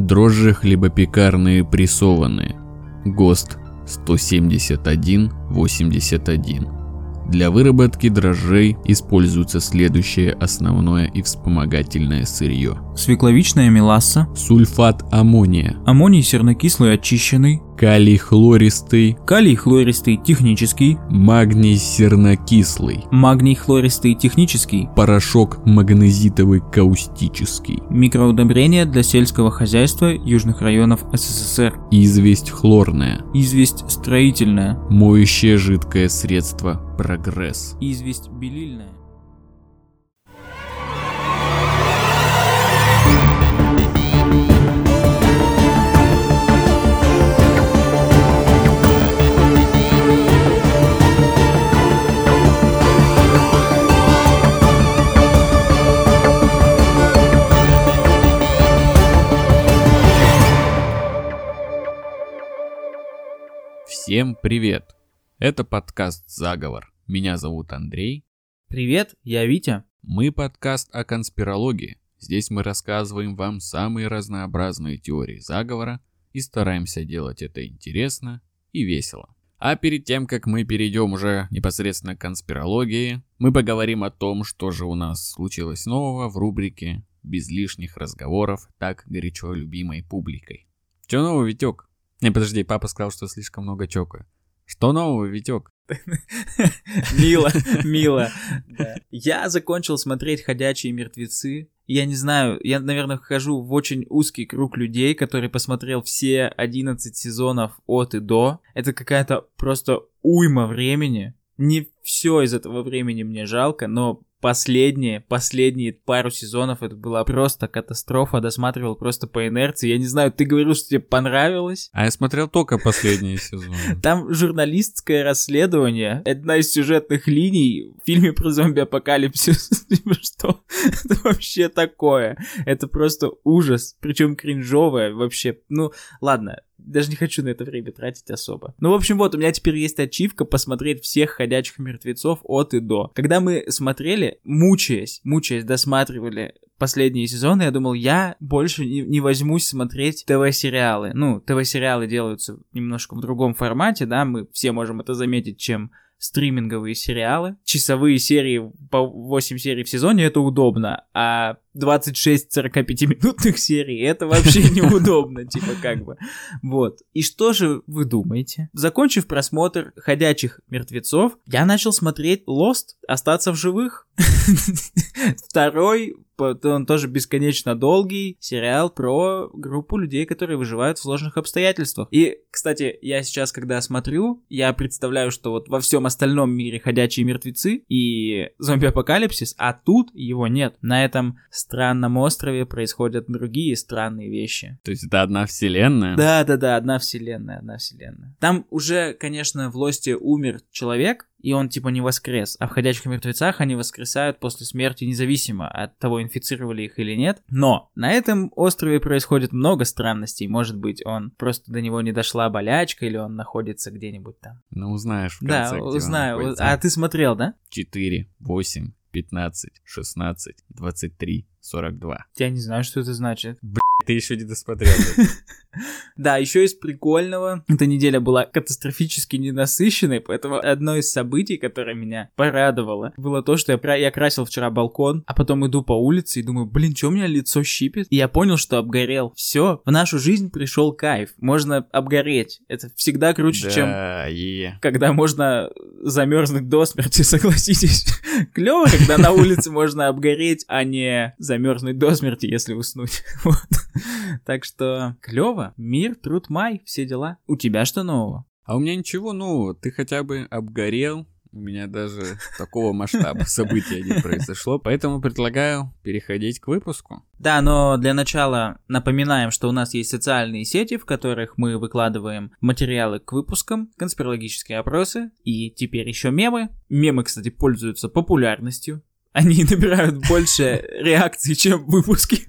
Дрожжи хлебопекарные прессованные. ГОСТ 17181. Для выработки дрожжей используется следующее основное и вспомогательное сырье. Свекловичная меласса, Сульфат аммония, аммоний сернокислый очищенный, калий хлористый, калий хлористый технический, магний сернокислый, магний хлористый технический, порошок магнезитовый каустический, микроудобрения для сельского хозяйства южных районов СССР, известь хлорная, известь строительная, моющее жидкое средство прогресс. известь белильная. Всем привет! Это подкаст «Заговор». Меня зовут Андрей. Привет, я Витя. Мы подкаст о конспирологии. Здесь мы рассказываем вам самые разнообразные теории заговора и стараемся делать это интересно и весело. А перед тем, как мы перейдем уже непосредственно к конспирологии, мы поговорим о том, что же у нас случилось нового в рубрике «Без лишних разговоров» так горячо любимой публикой. Че нового, Витек? Не, подожди, папа сказал, что слишком много чокаю. Что нового, Витек? Мило, мило. Да. Я закончил смотреть «Ходячие мертвецы». Я не знаю, я, наверное, вхожу в очень узкий круг людей, который посмотрел все 11 сезонов от и до. Это какая-то просто уйма времени. Не все из этого времени мне жалко, но последние, последние пару сезонов это была просто катастрофа, досматривал просто по инерции. Я не знаю, ты говорил, что тебе понравилось? А я смотрел только последние сезоны. Там журналистское расследование, одна из сюжетных линий в фильме про зомби-апокалипсис. Типа, что это вообще такое? Это просто ужас, причем кринжовое вообще. Ну, ладно, даже не хочу на это время тратить особо. Ну, в общем, вот, у меня теперь есть ачивка посмотреть всех ходячих мертвецов от и до. Когда мы смотрели, мучаясь, мучаясь, досматривали последние сезоны, я думал, я больше не, не возьмусь смотреть ТВ-сериалы. Ну, ТВ-сериалы делаются немножко в другом формате, да, мы все можем это заметить, чем стриминговые сериалы. Часовые серии по 8 серий в сезоне это удобно, а 26 45-минутных серий это вообще неудобно, типа как бы. Вот. И что же вы думаете? Закончив просмотр «Ходячих мертвецов», я начал смотреть Lost «Остаться в живых». Второй он тоже бесконечно долгий сериал про группу людей, которые выживают в сложных обстоятельствах. И, кстати, я сейчас, когда смотрю, я представляю, что вот во всем остальном мире ходячие мертвецы и зомби-апокалипсис, а тут его нет. На этом странном острове происходят другие странные вещи. То есть это одна вселенная? Да, да, да, одна вселенная, одна вселенная. Там уже, конечно, в Лосте умер человек, и он типа не воскрес. А в «Ходячих мертвецах» они воскресают после смерти независимо от того, инфицировали их или нет. Но на этом острове происходит много странностей. Может быть, он просто до него не дошла болячка, или он находится где-нибудь там. Ну, узнаешь в Да, конце, он узнаю. А ты смотрел, да? 4, 8, 15, 16, 23, 42. Я не знаю, что это значит. Ты еще не досмотрел. Да, еще из прикольного, эта неделя была катастрофически ненасыщенной, поэтому одно из событий, которое меня порадовало, было то, что я, я красил вчера балкон, а потом иду по улице и думаю, блин, что у меня лицо щипит? И я понял, что обгорел. Все, в нашу жизнь пришел кайф. Можно обгореть. Это всегда круче, чем когда можно замерзнуть до смерти, согласитесь. Клево, когда на улице можно обгореть, а не замерзнуть до смерти, если уснуть. Вот. Так что клево. Мир, труд, май, все дела. У тебя что нового? А у меня ничего нового. Ты хотя бы обгорел. У меня даже такого масштаба события не произошло. Поэтому предлагаю переходить к выпуску. Да, но для начала напоминаем, что у нас есть социальные сети, в которых мы выкладываем материалы к выпускам, конспирологические опросы и теперь еще мемы. Мемы, кстати, пользуются популярностью. Они набирают больше реакций, чем выпуски.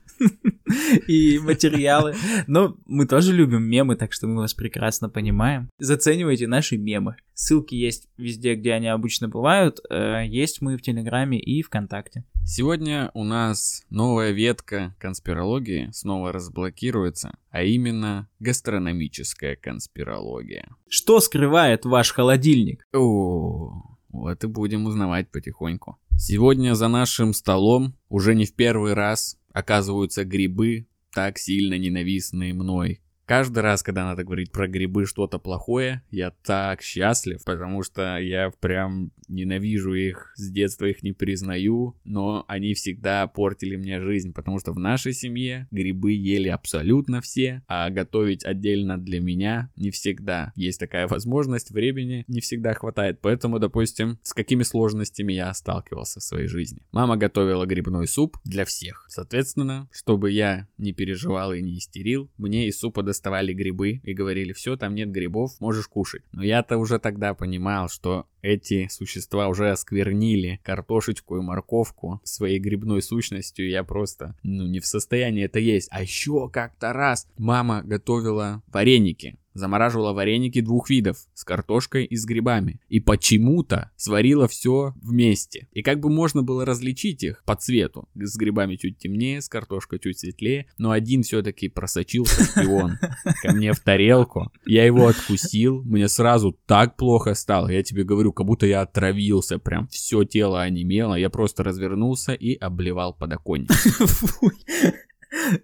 и материалы. Но мы тоже любим мемы, так что мы вас прекрасно понимаем. Заценивайте наши мемы. Ссылки есть везде, где они обычно бывают. Э, есть мы в Телеграме и ВКонтакте. Сегодня у нас новая ветка конспирологии снова разблокируется, а именно гастрономическая конспирология. Что скрывает ваш холодильник? О, вот и будем узнавать потихоньку. Сегодня за нашим столом уже не в первый раз оказываются грибы, так сильно ненавистные мной. Каждый раз, когда надо говорить про грибы что-то плохое, я так счастлив, потому что я прям ненавижу их, с детства их не признаю, но они всегда портили мне жизнь, потому что в нашей семье грибы ели абсолютно все, а готовить отдельно для меня не всегда. Есть такая возможность, времени не всегда хватает, поэтому, допустим, с какими сложностями я сталкивался в своей жизни. Мама готовила грибной суп для всех. Соответственно, чтобы я не переживал и не истерил, мне из супа доставали грибы и говорили, все, там нет грибов, можешь кушать. Но я-то уже тогда понимал, что эти существа уже осквернили картошечку и морковку своей грибной сущностью, я просто, ну, не в состоянии это есть. А еще как-то раз мама готовила вареники замораживала вареники двух видов с картошкой и с грибами. И почему-то сварила все вместе. И как бы можно было различить их по цвету. С грибами чуть темнее, с картошкой чуть светлее. Но один все-таки просочился шпион ко мне в тарелку. Я его откусил. Мне сразу так плохо стало. Я тебе говорю, как будто я отравился. Прям все тело онемело. Я просто развернулся и обливал подоконник.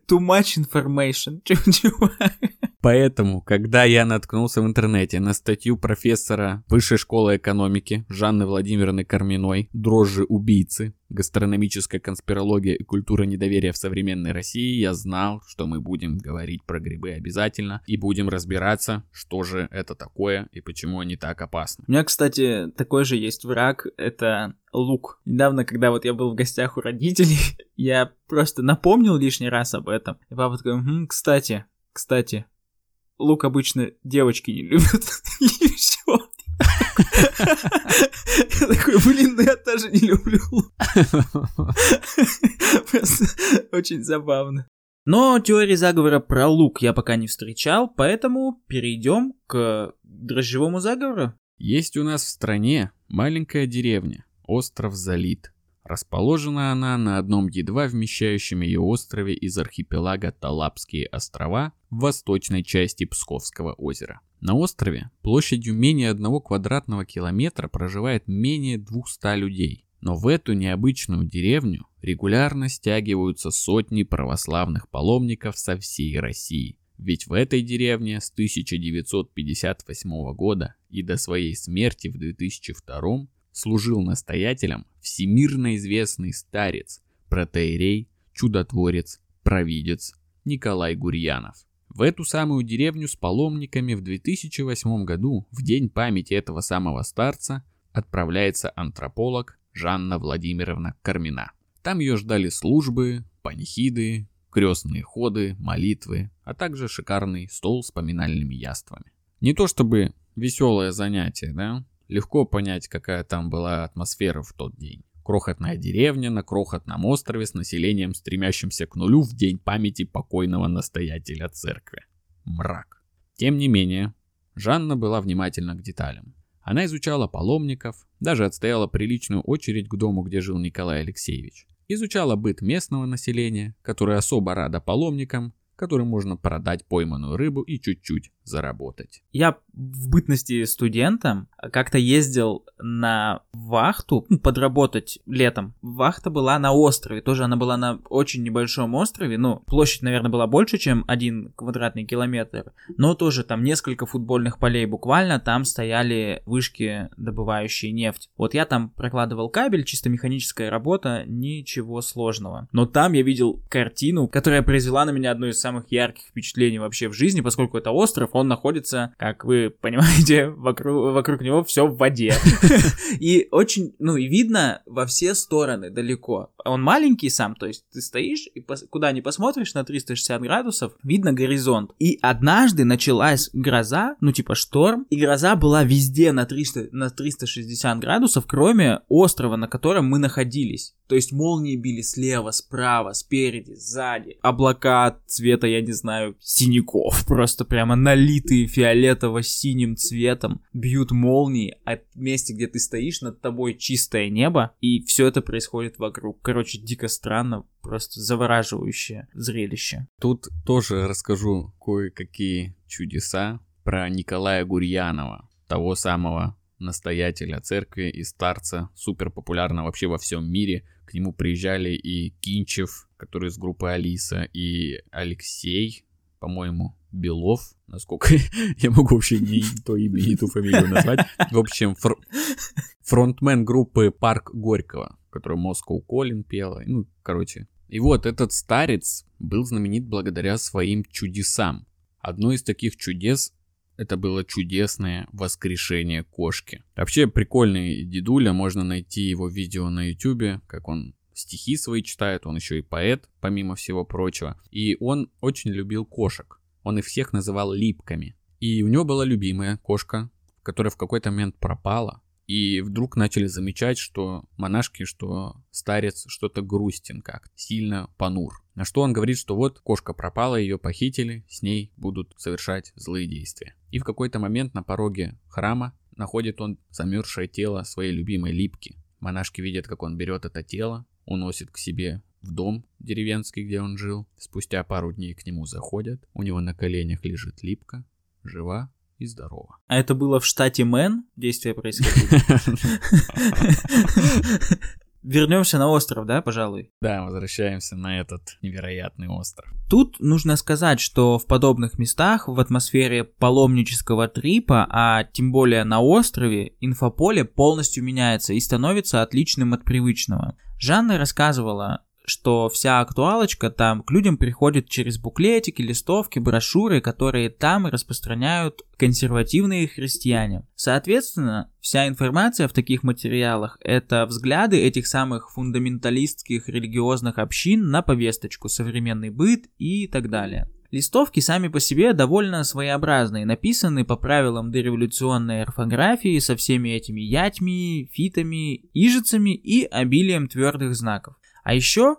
Too much information, чувак. Поэтому, когда я наткнулся в интернете на статью профессора Высшей школы экономики Жанны Владимировны Карминой «Дрожжи убийцы. Гастрономическая конспирология и культура недоверия в современной России», я знал, что мы будем говорить про грибы обязательно и будем разбираться, что же это такое и почему они так опасны. У меня, кстати, такой же есть враг, это лук. Недавно, когда вот я был в гостях у родителей, я просто напомнил лишний раз об этом. И папа такой, хм, кстати, кстати, лук обычно девочки не любят. И все. Я такой, блин, ну я тоже не люблю лук. Просто очень забавно. Но теории заговора про лук я пока не встречал, поэтому перейдем к дрожжевому заговору. Есть у нас в стране маленькая деревня, остров Залит. Расположена она на одном едва вмещающем ее острове из архипелага Талапские острова в восточной части Псковского озера. На острове площадью менее одного квадратного километра проживает менее 200 людей. Но в эту необычную деревню регулярно стягиваются сотни православных паломников со всей России. Ведь в этой деревне с 1958 года и до своей смерти в 2002 служил настоятелем всемирно известный старец, протеерей, чудотворец, провидец Николай Гурьянов. В эту самую деревню с паломниками в 2008 году, в день памяти этого самого старца, отправляется антрополог Жанна Владимировна Кармина. Там ее ждали службы, панихиды, крестные ходы, молитвы, а также шикарный стол с поминальными яствами. Не то чтобы веселое занятие, да? Легко понять, какая там была атмосфера в тот день. Крохотная деревня на крохотном острове с населением, стремящимся к нулю в день памяти покойного настоятеля церкви. Мрак. Тем не менее, Жанна была внимательна к деталям. Она изучала паломников, даже отстояла приличную очередь к дому, где жил Николай Алексеевич. Изучала быт местного населения, которое особо рада паломникам, которым можно продать пойманную рыбу и чуть-чуть заработать. Я в бытности студентом как-то ездил на вахту ну, подработать летом. Вахта была на острове, тоже она была на очень небольшом острове, ну, площадь, наверное, была больше, чем один квадратный километр, но тоже там несколько футбольных полей буквально, там стояли вышки, добывающие нефть. Вот я там прокладывал кабель, чисто механическая работа, ничего сложного. Но там я видел картину, которая произвела на меня одно из самых ярких впечатлений вообще в жизни, поскольку это остров, он находится, как вы понимаете, вокруг, вокруг него все в воде. И очень, ну и видно во все стороны далеко. Он маленький сам, то есть ты стоишь и куда ни посмотришь на 360 градусов, видно горизонт. И однажды началась гроза, ну типа шторм, и гроза была везде на 300, на 360 градусов, кроме острова, на котором мы находились. То есть молнии били слева, справа, спереди, сзади. Облака цвета, я не знаю, синяков, просто прямо налитые фиолетово-синим цветом, бьют молнии, а месте, где ты стоишь, над тобой чистое небо, и все это происходит вокруг. Короче, дико странно, просто завораживающее зрелище. Тут тоже расскажу кое-какие чудеса про Николая Гурьянова, того самого настоятеля церкви и старца, супер популярного вообще во всем мире. К нему приезжали и Кинчев, который из группы Алиса, и Алексей, по-моему, Белов, насколько я могу вообще не то имя, не ту фамилию назвать. В общем, фр- фронтмен группы Парк Горького, который Moscow Calling пела. Ну, короче. И вот этот старец был знаменит благодаря своим чудесам. Одно из таких чудес это было чудесное воскрешение кошки. Вообще прикольный дедуля, можно найти его видео на ютюбе, как он стихи свои читает, он еще и поэт, помимо всего прочего. И он очень любил кошек. Он их всех называл липками. И у него была любимая кошка, которая в какой-то момент пропала. И вдруг начали замечать, что монашки, что старец что-то грустен как сильно понур. На что он говорит, что вот кошка пропала, ее похитили, с ней будут совершать злые действия. И в какой-то момент на пороге храма находит он замерзшее тело своей любимой липки. Монашки видят, как он берет это тело, уносит к себе в дом деревенский, где он жил. Спустя пару дней к нему заходят, у него на коленях лежит липка, жива и здорово. А это было в штате Мэн действие происходило? Вернемся на остров, да, пожалуй? Да, возвращаемся на этот невероятный остров. Тут нужно сказать, что в подобных местах, в атмосфере паломнического трипа, а тем более на острове, инфополе полностью меняется и становится отличным от привычного. Жанна рассказывала, что вся актуалочка там к людям приходит через буклетики, листовки, брошюры, которые там распространяют консервативные христиане. Соответственно, вся информация в таких материалах – это взгляды этих самых фундаменталистских религиозных общин на повесточку, современный быт и так далее. Листовки сами по себе довольно своеобразные, написаны по правилам дореволюционной орфографии со всеми этими ятьми, фитами, ижицами и обилием твердых знаков. А еще,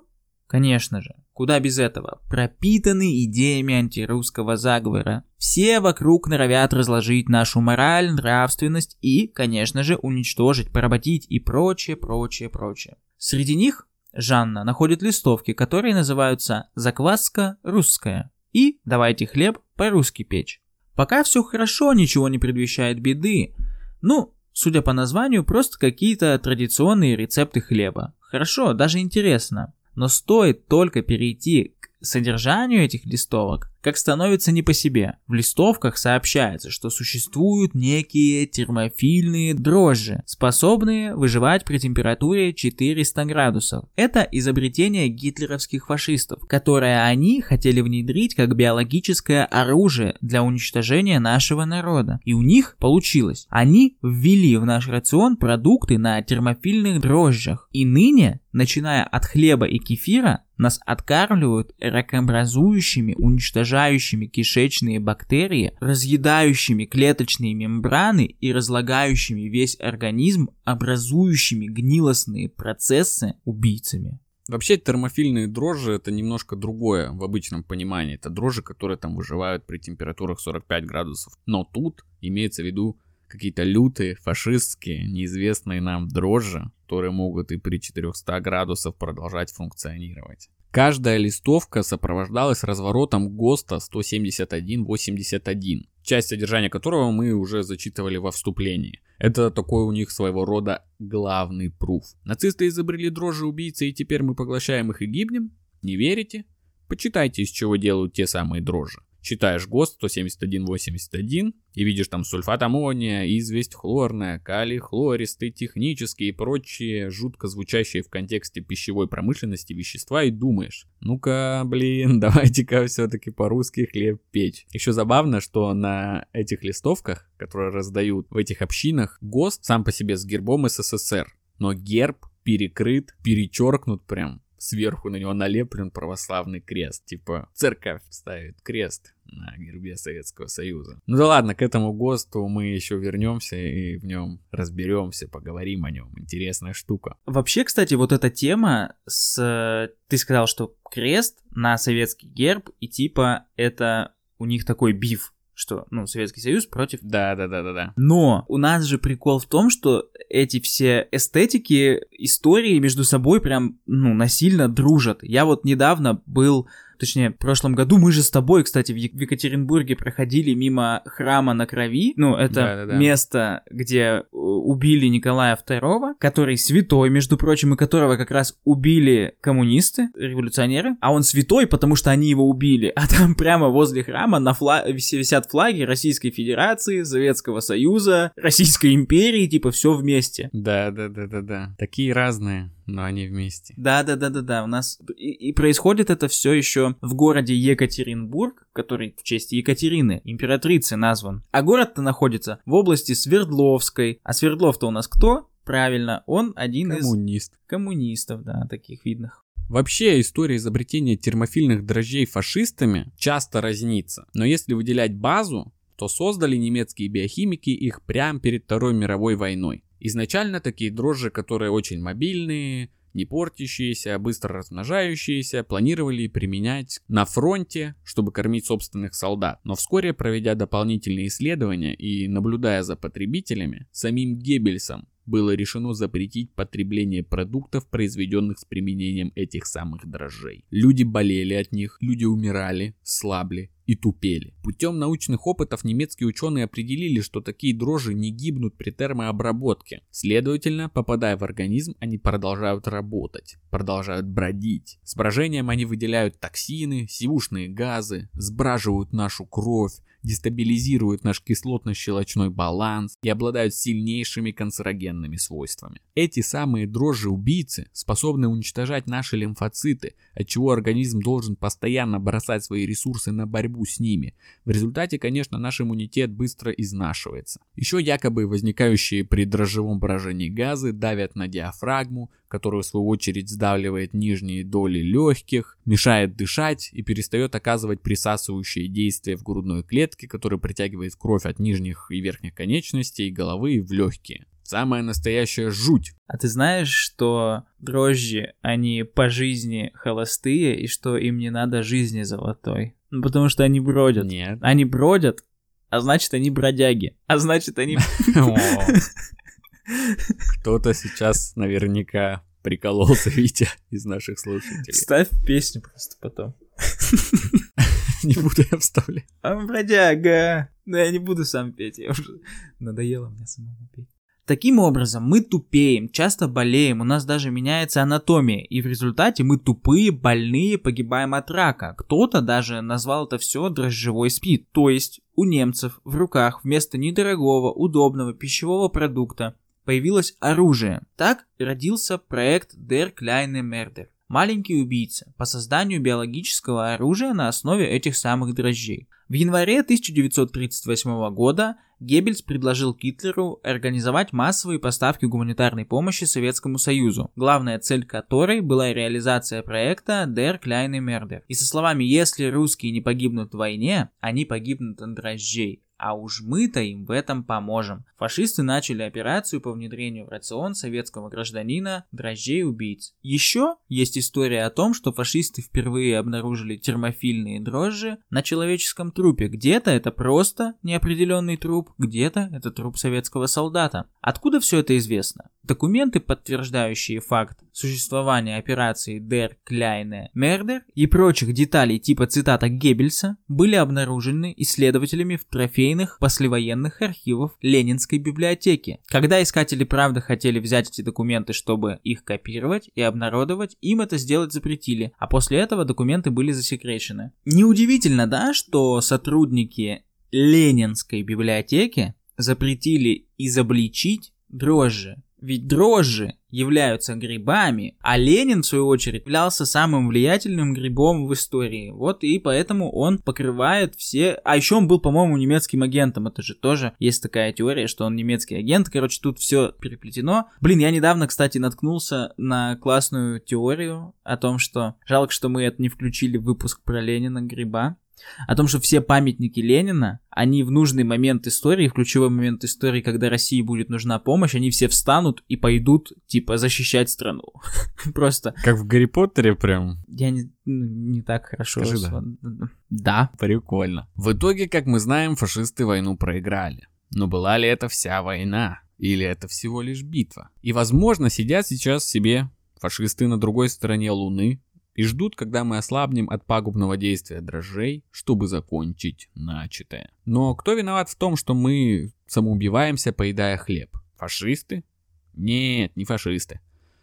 конечно же, куда без этого, пропитаны идеями антирусского заговора. Все вокруг норовят разложить нашу мораль, нравственность и, конечно же, уничтожить, поработить и прочее, прочее, прочее. Среди них Жанна находит листовки, которые называются «Закваска русская» и «Давайте хлеб по-русски печь». Пока все хорошо, ничего не предвещает беды. Ну, судя по названию, просто какие-то традиционные рецепты хлеба. Хорошо, даже интересно. Но стоит только перейти к содержанию этих листовок, как становится не по себе. В листовках сообщается, что существуют некие термофильные дрожжи, способные выживать при температуре 400 градусов. Это изобретение гитлеровских фашистов, которое они хотели внедрить как биологическое оружие для уничтожения нашего народа. И у них получилось. Они ввели в наш рацион продукты на термофильных дрожжах. И ныне, начиная от хлеба и кефира, нас откармливают ракообразующими, уничтожающими кишечные бактерии, разъедающими клеточные мембраны и разлагающими весь организм, образующими гнилостные процессы убийцами. Вообще термофильные дрожжи это немножко другое в обычном понимании. Это дрожжи, которые там выживают при температурах 45 градусов. Но тут имеется в виду какие-то лютые, фашистские, неизвестные нам дрожжи, которые могут и при 400 градусов продолжать функционировать. Каждая листовка сопровождалась разворотом ГОСТа 17181, часть содержания которого мы уже зачитывали во вступлении. Это такой у них своего рода главный пруф. Нацисты изобрели дрожжи убийцы и теперь мы поглощаем их и гибнем? Не верите? Почитайте, из чего делают те самые дрожжи читаешь ГОСТ 17181 и видишь там сульфат аммония, известь хлорная, калий хлористый, технические и прочие жутко звучащие в контексте пищевой промышленности вещества и думаешь, ну-ка, блин, давайте-ка все-таки по-русски хлеб печь. Еще забавно, что на этих листовках, которые раздают в этих общинах, ГОСТ сам по себе с гербом СССР, но герб перекрыт, перечеркнут прям сверху на него налеплен православный крест. Типа церковь ставит крест на гербе Советского Союза. Ну да ладно, к этому ГОСТу мы еще вернемся и в нем разберемся, поговорим о нем. Интересная штука. Вообще, кстати, вот эта тема с... Ты сказал, что крест на советский герб, и типа это у них такой биф что, ну, Советский Союз против... Да, да, да, да, да. Но у нас же прикол в том, что эти все эстетики, истории между собой прям, ну, насильно дружат. Я вот недавно был точнее, в прошлом году мы же с тобой, кстати, в Екатеринбурге проходили мимо храма на крови, ну, это Да-да-да. место, где э, убили Николая II, который святой, между прочим, и которого как раз убили коммунисты, революционеры, а он святой, потому что они его убили, а там прямо возле храма на фла... висят флаги Российской Федерации, Советского Союза, Российской империи, типа все вместе. Да-да-да-да-да. Такие разные но они вместе. Да, да, да, да, да. У нас и, и происходит это все еще в городе Екатеринбург, который в честь Екатерины, императрицы назван. А город-то находится в области Свердловской. А Свердлов-то у нас кто? Правильно, он один Коммунист. из коммунистов, да, таких видных. Вообще, история изобретения термофильных дрожжей фашистами часто разнится. Но если выделять базу, то создали немецкие биохимики их прямо перед Второй мировой войной. Изначально такие дрожжи, которые очень мобильные, не портящиеся, быстро размножающиеся, планировали применять на фронте, чтобы кормить собственных солдат. Но вскоре, проведя дополнительные исследования и наблюдая за потребителями, самим Геббельсом было решено запретить потребление продуктов, произведенных с применением этих самых дрожжей. Люди болели от них, люди умирали, слабли, и тупели. Путем научных опытов немецкие ученые определили, что такие дрожжи не гибнут при термообработке. Следовательно, попадая в организм, они продолжают работать, продолжают бродить. С брожением они выделяют токсины, сивушные газы, сбраживают нашу кровь, дестабилизируют наш кислотно-щелочной баланс и обладают сильнейшими канцерогенными свойствами. Эти самые дрожжи-убийцы способны уничтожать наши лимфоциты, отчего организм должен постоянно бросать свои ресурсы на борьбу с ними. В результате, конечно, наш иммунитет быстро изнашивается. Еще якобы возникающие при дрожжевом брожении газы давят на диафрагму, которую в свою очередь сдавливает нижние доли легких, мешает дышать и перестает оказывать присасывающее действие в грудной клетке, которое притягивает кровь от нижних и верхних конечностей, головы в легкие. Самая настоящая жуть. А ты знаешь, что дрожжи, они по жизни холостые, и что им не надо жизни золотой? Ну, потому что они бродят. Нет. Они бродят, а значит, они бродяги. А значит, они... Кто-то сейчас наверняка прикололся, Витя, из наших слушателей. Ставь песню просто потом. Не буду я вставлять. А бродяга. Но я не буду сам петь, я уже надоело мне самому петь. Таким образом, мы тупеем, часто болеем, у нас даже меняется анатомия, и в результате мы тупые, больные, погибаем от рака. Кто-то даже назвал это все дрожжевой спид. То есть у немцев в руках вместо недорогого, удобного пищевого продукта появилось оружие. Так родился проект Der Kleine Mörder. Маленький убийца по созданию биологического оружия на основе этих самых дрожжей. В январе 1938 года Геббельс предложил Гитлеру организовать массовые поставки гуманитарной помощи Советскому Союзу, главная цель которой была реализация проекта Der Kleine Mörder. И со словами «Если русские не погибнут в войне, они погибнут от дрожжей», а уж мы-то им в этом поможем. Фашисты начали операцию по внедрению в рацион советского гражданина дрожжей убийц. Еще есть история о том, что фашисты впервые обнаружили термофильные дрожжи на человеческом трупе. Где-то это просто неопределенный труп, где-то это труп советского солдата. Откуда все это известно? Документы, подтверждающие факт существования операции Der Kleine Mörder и прочих деталей типа цитата Геббельса, были обнаружены исследователями в трофейных послевоенных архивах Ленинской библиотеки. Когда искатели правды хотели взять эти документы, чтобы их копировать и обнародовать, им это сделать запретили, а после этого документы были засекречены. Неудивительно, да, что сотрудники Ленинской библиотеки запретили изобличить дрожжи. Ведь дрожжи являются грибами, а Ленин, в свою очередь, являлся самым влиятельным грибом в истории. Вот и поэтому он покрывает все... А еще он был, по-моему, немецким агентом. Это же тоже есть такая теория, что он немецкий агент. Короче, тут все переплетено. Блин, я недавно, кстати, наткнулся на классную теорию о том, что жалко, что мы это не включили в выпуск про Ленина гриба. О том, что все памятники Ленина, они в нужный момент истории, в ключевой момент истории, когда России будет нужна помощь, они все встанут и пойдут, типа, защищать страну. Просто. Как в Гарри Поттере прям. Я не, ну, не так хорошо. Скажи да. Да. Прикольно. В итоге, как мы знаем, фашисты войну проиграли. Но была ли это вся война? Или это всего лишь битва? И, возможно, сидят сейчас себе фашисты на другой стороне Луны, и ждут, когда мы ослабнем от пагубного действия дрожжей, чтобы закончить начатое. Но кто виноват в том, что мы самоубиваемся, поедая хлеб? Фашисты? Нет, не фашисты.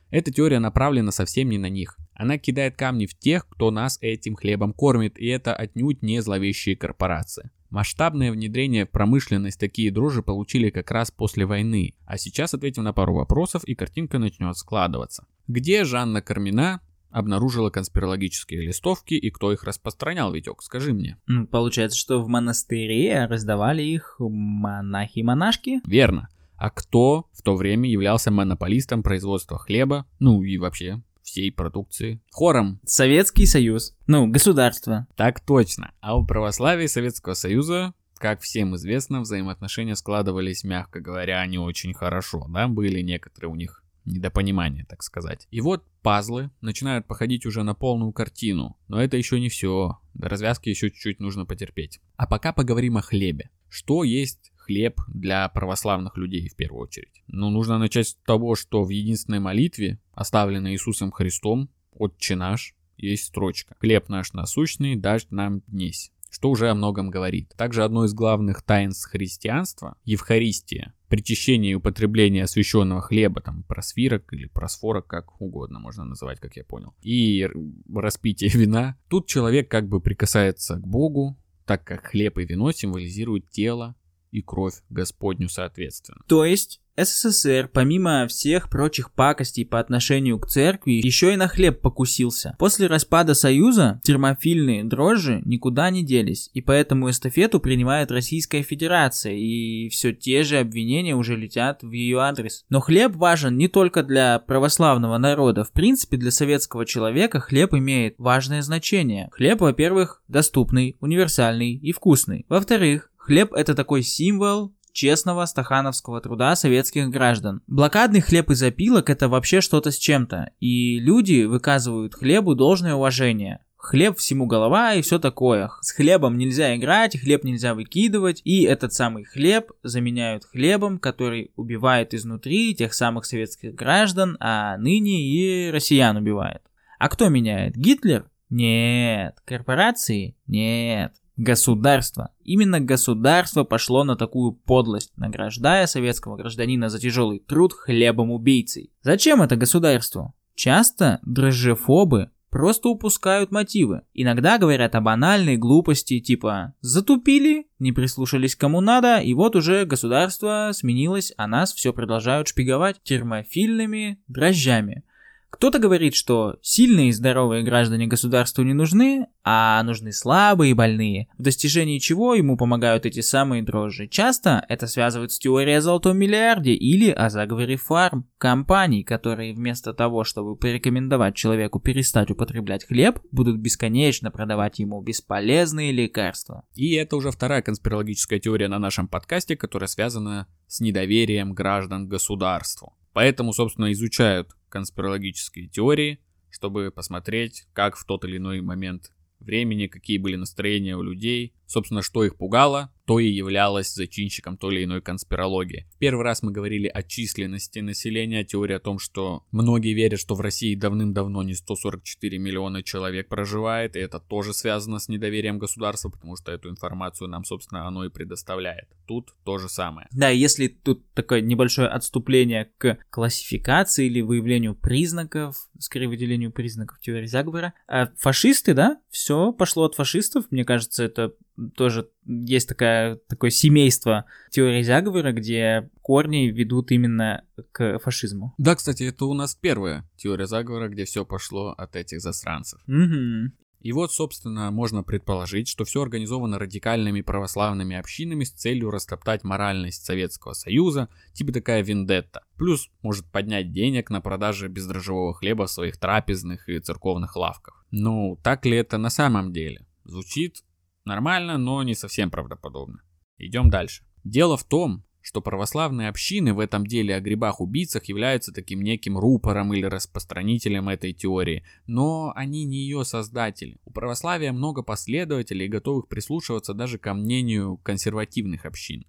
Эта теория направлена совсем не на них. Она кидает камни в тех, кто нас этим хлебом кормит, и это отнюдь не зловещие корпорации. Масштабное внедрение в промышленность такие дрожжи получили как раз после войны. А сейчас ответим на пару вопросов, и картинка начнет складываться. Где Жанна Кармина обнаружила конспирологические листовки и кто их распространял, Витек, скажи мне. Получается, что в монастыре раздавали их монахи-монашки? Верно. А кто в то время являлся монополистом производства хлеба, ну и вообще всей продукции? Хором. Советский Союз. Ну, государство. Так точно. А у православия Советского Союза как всем известно, взаимоотношения складывались, мягко говоря, не очень хорошо, да, были некоторые у них недопонимание, так сказать. И вот пазлы начинают походить уже на полную картину, но это еще не все. До развязки еще чуть-чуть нужно потерпеть. А пока поговорим о хлебе. Что есть хлеб для православных людей в первую очередь? Ну, нужно начать с того, что в единственной молитве, оставленной Иисусом Христом, «Отче наш», есть строчка «Хлеб наш насущный, дашь нам днесь» что уже о многом говорит. Также одно из главных таинств христианства – Евхаристия, причащение и употребление освященного хлеба, там, просвирок или просфорок, как угодно можно называть, как я понял, и распитие вина. Тут человек как бы прикасается к Богу, так как хлеб и вино символизируют тело и кровь Господню соответственно. То есть СССР, помимо всех прочих пакостей по отношению к церкви, еще и на хлеб покусился. После распада Союза термофильные дрожжи никуда не делись, и поэтому эстафету принимает Российская Федерация, и все те же обвинения уже летят в ее адрес. Но хлеб важен не только для православного народа, в принципе для советского человека хлеб имеет важное значение. Хлеб, во-первых, доступный, универсальный и вкусный. Во-вторых, Хлеб это такой символ честного стахановского труда советских граждан. Блокадный хлеб из опилок это вообще что-то с чем-то, и люди выказывают хлебу должное уважение. Хлеб всему голова и все такое. С хлебом нельзя играть, хлеб нельзя выкидывать, и этот самый хлеб заменяют хлебом, который убивает изнутри тех самых советских граждан, а ныне и россиян убивает. А кто меняет? Гитлер? Нет. Корпорации? Нет. Государство. Именно государство пошло на такую подлость, награждая советского гражданина за тяжелый труд хлебом убийцей. Зачем это государству? Часто дрожжефобы просто упускают мотивы. Иногда говорят о банальной глупости, типа «затупили», не прислушались кому надо, и вот уже государство сменилось, а нас все продолжают шпиговать термофильными дрожжами – кто-то говорит, что сильные и здоровые граждане государству не нужны, а нужны слабые и больные, в достижении чего ему помогают эти самые дрожжи. Часто это связывают с теорией о золотом миллиарде или о заговоре фарм, компаний, которые вместо того, чтобы порекомендовать человеку перестать употреблять хлеб, будут бесконечно продавать ему бесполезные лекарства. И это уже вторая конспирологическая теория на нашем подкасте, которая связана с недоверием граждан к государству. Поэтому, собственно, изучают конспирологические теории, чтобы посмотреть, как в тот или иной момент времени, какие были настроения у людей, собственно, что их пугало, то и являлось зачинщиком той или иной конспирологии. Первый раз мы говорили о численности населения, теория о том, что многие верят, что в России давным-давно не 144 миллиона человек проживает, и это тоже связано с недоверием государства, потому что эту информацию нам, собственно, оно и предоставляет. Тут то же самое. Да, если тут такое небольшое отступление к классификации или выявлению признаков, скорее выделению признаков теории заговора, а фашисты, да, все пошло от фашистов, мне кажется, это тоже есть такая, такое семейство теории заговора, где корни ведут именно к фашизму. Да, кстати, это у нас первая теория заговора, где все пошло от этих засранцев. Угу. И вот, собственно, можно предположить, что все организовано радикальными православными общинами с целью растоптать моральность Советского Союза, типа такая вендетта. Плюс может поднять денег на продаже бездрожжевого хлеба в своих трапезных и церковных лавках. Ну, так ли это на самом деле? Звучит Нормально, но не совсем правдоподобно. Идем дальше. Дело в том, что православные общины в этом деле о грибах-убийцах являются таким неким рупором или распространителем этой теории, но они не ее создатели. У православия много последователей, готовых прислушиваться даже ко мнению консервативных общин.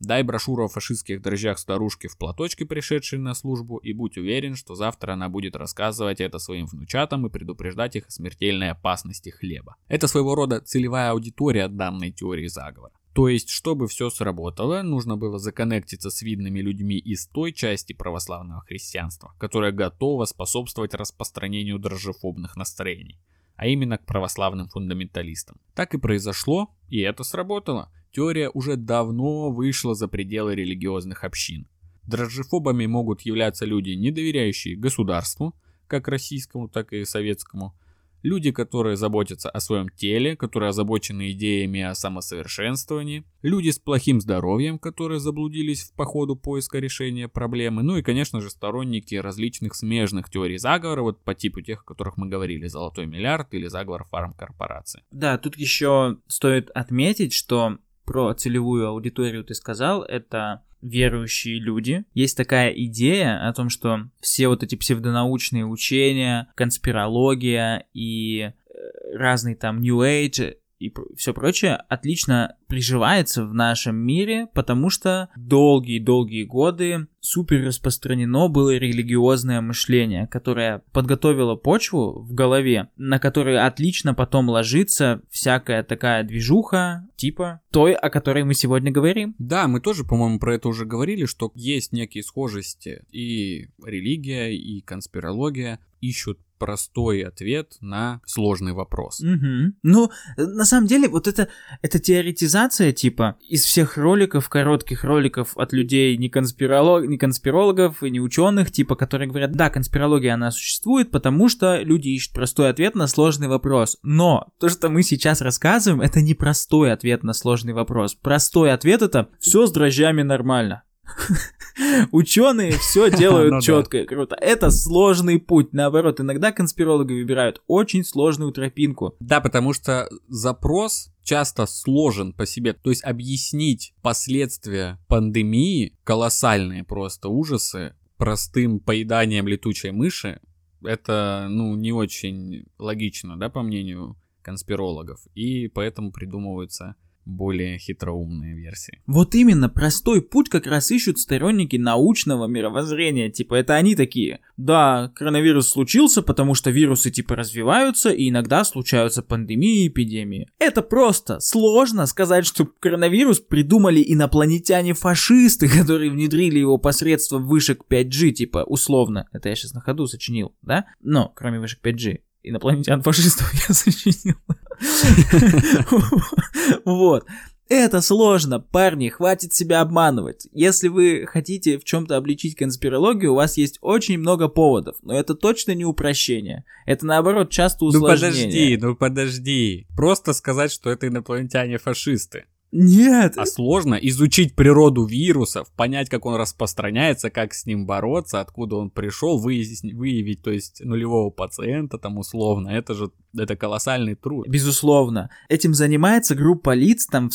Дай брошюру о фашистских дрожжах старушке в платочке, пришедшей на службу, и будь уверен, что завтра она будет рассказывать это своим внучатам и предупреждать их о смертельной опасности хлеба. Это своего рода целевая аудитория данной теории заговора. То есть, чтобы все сработало, нужно было законнектиться с видными людьми из той части православного христианства, которая готова способствовать распространению дрожжефобных настроений, а именно к православным фундаменталистам. Так и произошло, и это сработало. Теория уже давно вышла за пределы религиозных общин. Дрожжефобами могут являться люди, не доверяющие государству, как российскому, так и советскому, люди, которые заботятся о своем теле, которые озабочены идеями о самосовершенствовании, люди с плохим здоровьем, которые заблудились в походу поиска решения проблемы, ну и, конечно же, сторонники различных смежных теорий заговора, вот по типу тех, о которых мы говорили, «Золотой миллиард» или «Заговор фармкорпорации». Да, тут еще стоит отметить, что про целевую аудиторию ты сказал, это верующие люди. Есть такая идея о том, что все вот эти псевдонаучные учения, конспирология и э, разный там New Age и все прочее отлично приживается в нашем мире, потому что долгие-долгие годы супер распространено было религиозное мышление, которое подготовило почву в голове, на которую отлично потом ложится всякая такая движуха, типа той, о которой мы сегодня говорим. Да, мы тоже, по-моему, про это уже говорили, что есть некие схожести и религия, и конспирология ищут простой ответ на сложный вопрос. Угу. Ну, на самом деле, вот это, это теоретизация, типа, из всех роликов, коротких роликов от людей, не, конспиролог, не конспирологов и не ученых, типа, которые говорят, да, конспирология, она существует, потому что люди ищут простой ответ на сложный вопрос. Но то, что мы сейчас рассказываем, это не простой ответ на сложный вопрос. Простой ответ это все с дрожжами нормально. Ученые все делают ну, четко и круто. Это сложный путь. Наоборот, иногда конспирологи выбирают очень сложную тропинку. Да, потому что запрос часто сложен по себе. То есть объяснить последствия пандемии, колоссальные просто ужасы, простым поеданием летучей мыши, это, ну, не очень логично, да, по мнению конспирологов. И поэтому придумываются более хитроумные версии. Вот именно, простой путь как раз ищут сторонники научного мировоззрения. Типа, это они такие. Да, коронавирус случился, потому что вирусы типа развиваются, и иногда случаются пандемии и эпидемии. Это просто. Сложно сказать, что коронавирус придумали инопланетяне-фашисты, которые внедрили его посредством вышек 5G, типа, условно. Это я сейчас на ходу сочинил, да? Но, кроме вышек 5G инопланетян-фашистов я сочинил. Вот. Это сложно, парни, хватит себя обманывать. Если вы хотите в чем-то обличить конспирологию, у вас есть очень много поводов, но это точно не упрощение. Это наоборот часто усложнение. Ну подожди, ну подожди. Просто сказать, что это инопланетяне-фашисты. Нет. А сложно изучить природу вирусов, понять, как он распространяется, как с ним бороться, откуда он пришел, выявить, выявить, то есть нулевого пациента там условно. Это же это колоссальный труд. Безусловно. Этим занимается группа лиц, там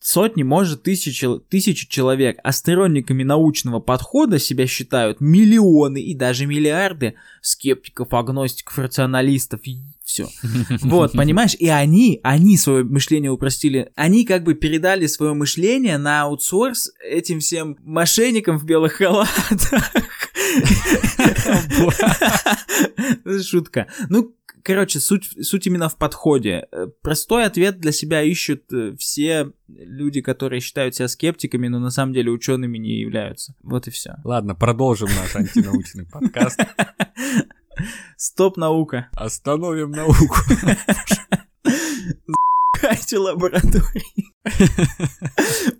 сотни, может, тысячи, тысячи человек. А сторонниками научного подхода себя считают миллионы и даже миллиарды скептиков, агностиков, рационалистов. Все. Вот, понимаешь? И они, они свое мышление упростили. Они как бы передали свое мышление на аутсорс этим всем мошенникам в белых халатах. Шутка. Ну, короче, суть, суть именно в подходе. Э, простой ответ для себя ищут э, все люди, которые считают себя скептиками, но на самом деле учеными не являются. Вот и все. Ладно, продолжим наш антинаучный подкаст. Стоп, наука. Остановим науку. Эти лаборатории.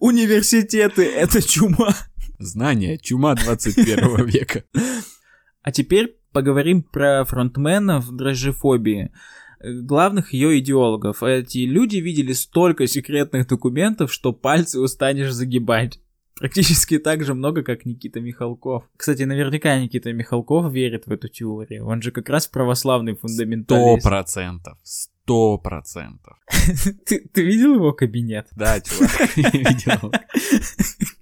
Университеты — это чума. Знание — чума 21 века. А теперь поговорим про фронтменов дрожжефобии главных ее идеологов. Эти люди видели столько секретных документов, что пальцы устанешь загибать. Практически так же много, как Никита Михалков. Кстати, наверняка Никита Михалков верит в эту теорию. Он же как раз православный фундаменталист. Сто процентов. Сто процентов. Ты, видел его кабинет? Да, чувак, я видел.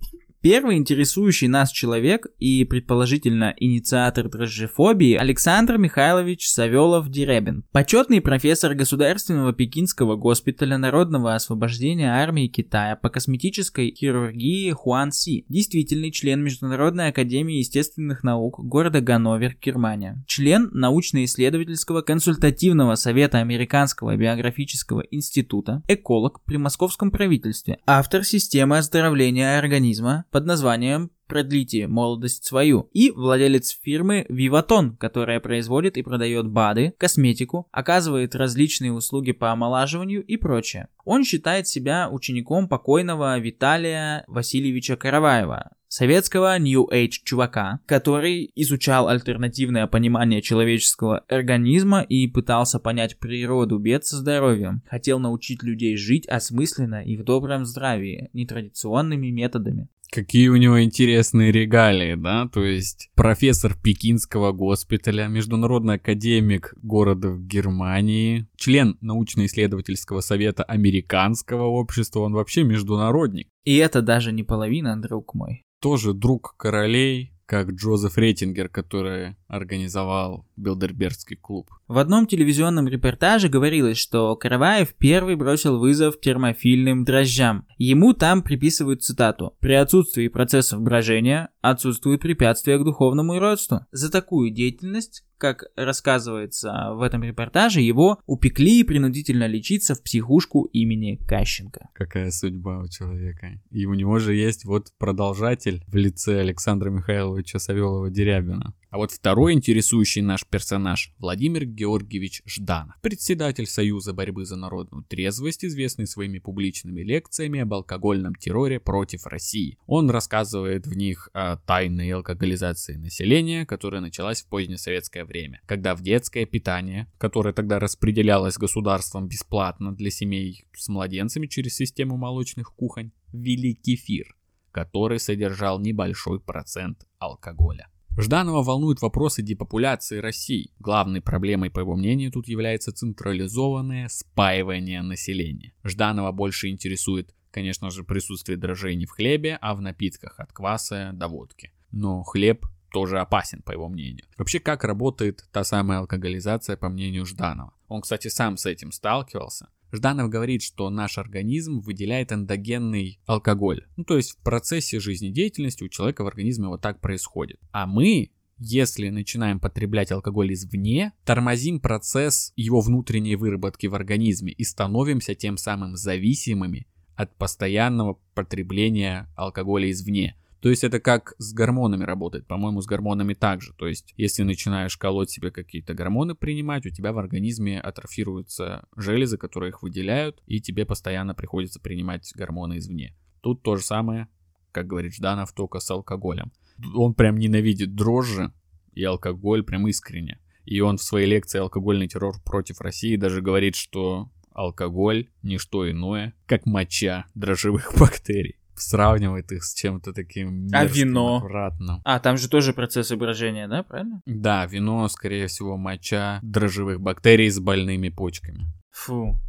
Первый интересующий нас человек и, предположительно, инициатор дрожжефобии Александр Михайлович Савелов-Деребин, почетный профессор Государственного Пекинского госпиталя народного освобождения армии Китая по косметической хирургии Хуан Си, действительный член Международной академии естественных наук города Ганновер, Германия, член научно-исследовательского консультативного совета Американского биографического института, эколог при московском правительстве, автор системы оздоровления организма, под названием «Продлите молодость свою» и владелец фирмы Vivaton, которая производит и продает БАДы, косметику, оказывает различные услуги по омолаживанию и прочее. Он считает себя учеником покойного Виталия Васильевича Караваева, советского New Age чувака, который изучал альтернативное понимание человеческого организма и пытался понять природу бед со здоровьем. Хотел научить людей жить осмысленно и в добром здравии, нетрадиционными методами. Какие у него интересные регалии, да? То есть профессор Пекинского госпиталя, международный академик города в Германии, член научно-исследовательского совета американского общества, он вообще международник. И это даже не половина, друг мой. Тоже друг королей, как Джозеф Рейтингер, который организовал Билдербергский клуб. В одном телевизионном репортаже говорилось, что Караваев первый бросил вызов термофильным дрожжам. Ему там приписывают цитату «При отсутствии процессов брожения отсутствует препятствие к духовному родству». За такую деятельность как рассказывается в этом репортаже, его упекли и принудительно лечиться в психушку имени Кащенко. Какая судьба у человека. И у него же есть вот продолжатель в лице Александра Михайловича Савелова-Дерябина. А вот второй интересующий наш персонаж – Владимир Георгиевич Жданов, председатель Союза борьбы за народную трезвость, известный своими публичными лекциями об алкогольном терроре против России. Он рассказывает в них о тайной алкоголизации населения, которая началась в позднее советское время, когда в детское питание, которое тогда распределялось государством бесплатно для семей с младенцами через систему молочных кухонь, ввели кефир, который содержал небольшой процент алкоголя. Жданова волнуют вопросы депопуляции России. Главной проблемой, по его мнению, тут является централизованное спаивание населения. Жданова больше интересует, конечно же, присутствие дрожжей не в хлебе, а в напитках от кваса до водки. Но хлеб тоже опасен, по его мнению. Вообще, как работает та самая алкоголизация, по мнению Жданова? Он, кстати, сам с этим сталкивался. Жданов говорит, что наш организм выделяет эндогенный алкоголь. Ну, то есть в процессе жизнедеятельности у человека в организме вот так происходит. А мы, если начинаем потреблять алкоголь извне, тормозим процесс его внутренней выработки в организме и становимся тем самым зависимыми от постоянного потребления алкоголя извне. То есть это как с гормонами работает. По-моему, с гормонами также. То есть если начинаешь колоть себе какие-то гормоны принимать, у тебя в организме атрофируются железы, которые их выделяют, и тебе постоянно приходится принимать гормоны извне. Тут то же самое, как говорит Жданов, только с алкоголем. Он прям ненавидит дрожжи и алкоголь прям искренне. И он в своей лекции «Алкогольный террор против России» даже говорит, что алкоголь – не что иное, как моча дрожжевых бактерий сравнивает их с чем-то таким А вино? Отвратным. А, там же тоже процесс брожения, да, правильно? Да, вино, скорее всего, моча дрожжевых бактерий с больными почками. Фу.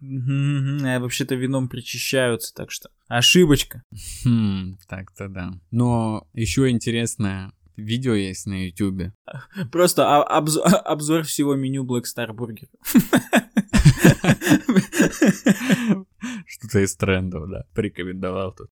А вообще-то вином причащаются, так что ошибочка. Хм, так-то да. Но еще интересное видео есть на ютубе. Просто обзор, обзор всего меню Black Star Burger. Что-то из трендов, да, порекомендовал тут.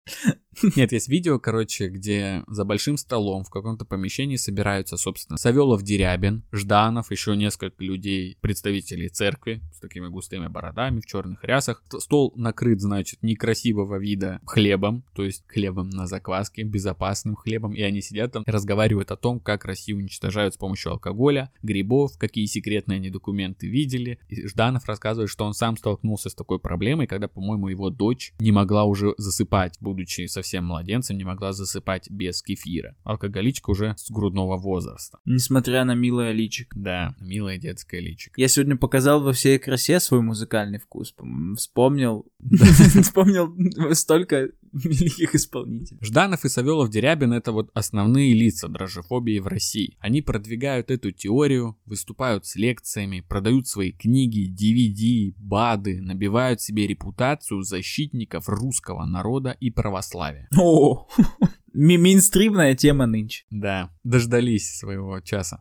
Нет, есть видео, короче, где за большим столом в каком-то помещении собираются, собственно, Савелов Дерябин, Жданов, еще несколько людей, представителей церкви с такими густыми бородами, в черных рясах. Стол накрыт, значит, некрасивого вида хлебом, то есть хлебом на закваске, безопасным хлебом, и они сидят там и разговаривают о том, как Россию уничтожают с помощью алкоголя, грибов, какие секретные они документы видели. И Жданов рассказывает, что он сам столкнулся с такой проблемой, когда, по-моему, его дочь не могла уже засыпать, будучи совсем младенцем, не могла засыпать без кефира. Алкоголичка уже с грудного возраста. Несмотря на милое личик. Да, милое детское личик. Я сегодня показал во всей красе свой музыкальный вкус. Вспомнил, вспомнил столько великих исполнителей. Жданов и Савелов Дерябин это вот основные лица дрожжефобии в России. Они продвигают эту теорию, выступают с лекциями, продают свои книги, DVD, БАДы, набивают себе репутацию защитников русского народа и православия. О, мейнстримная тема нынче. Да, дождались своего часа.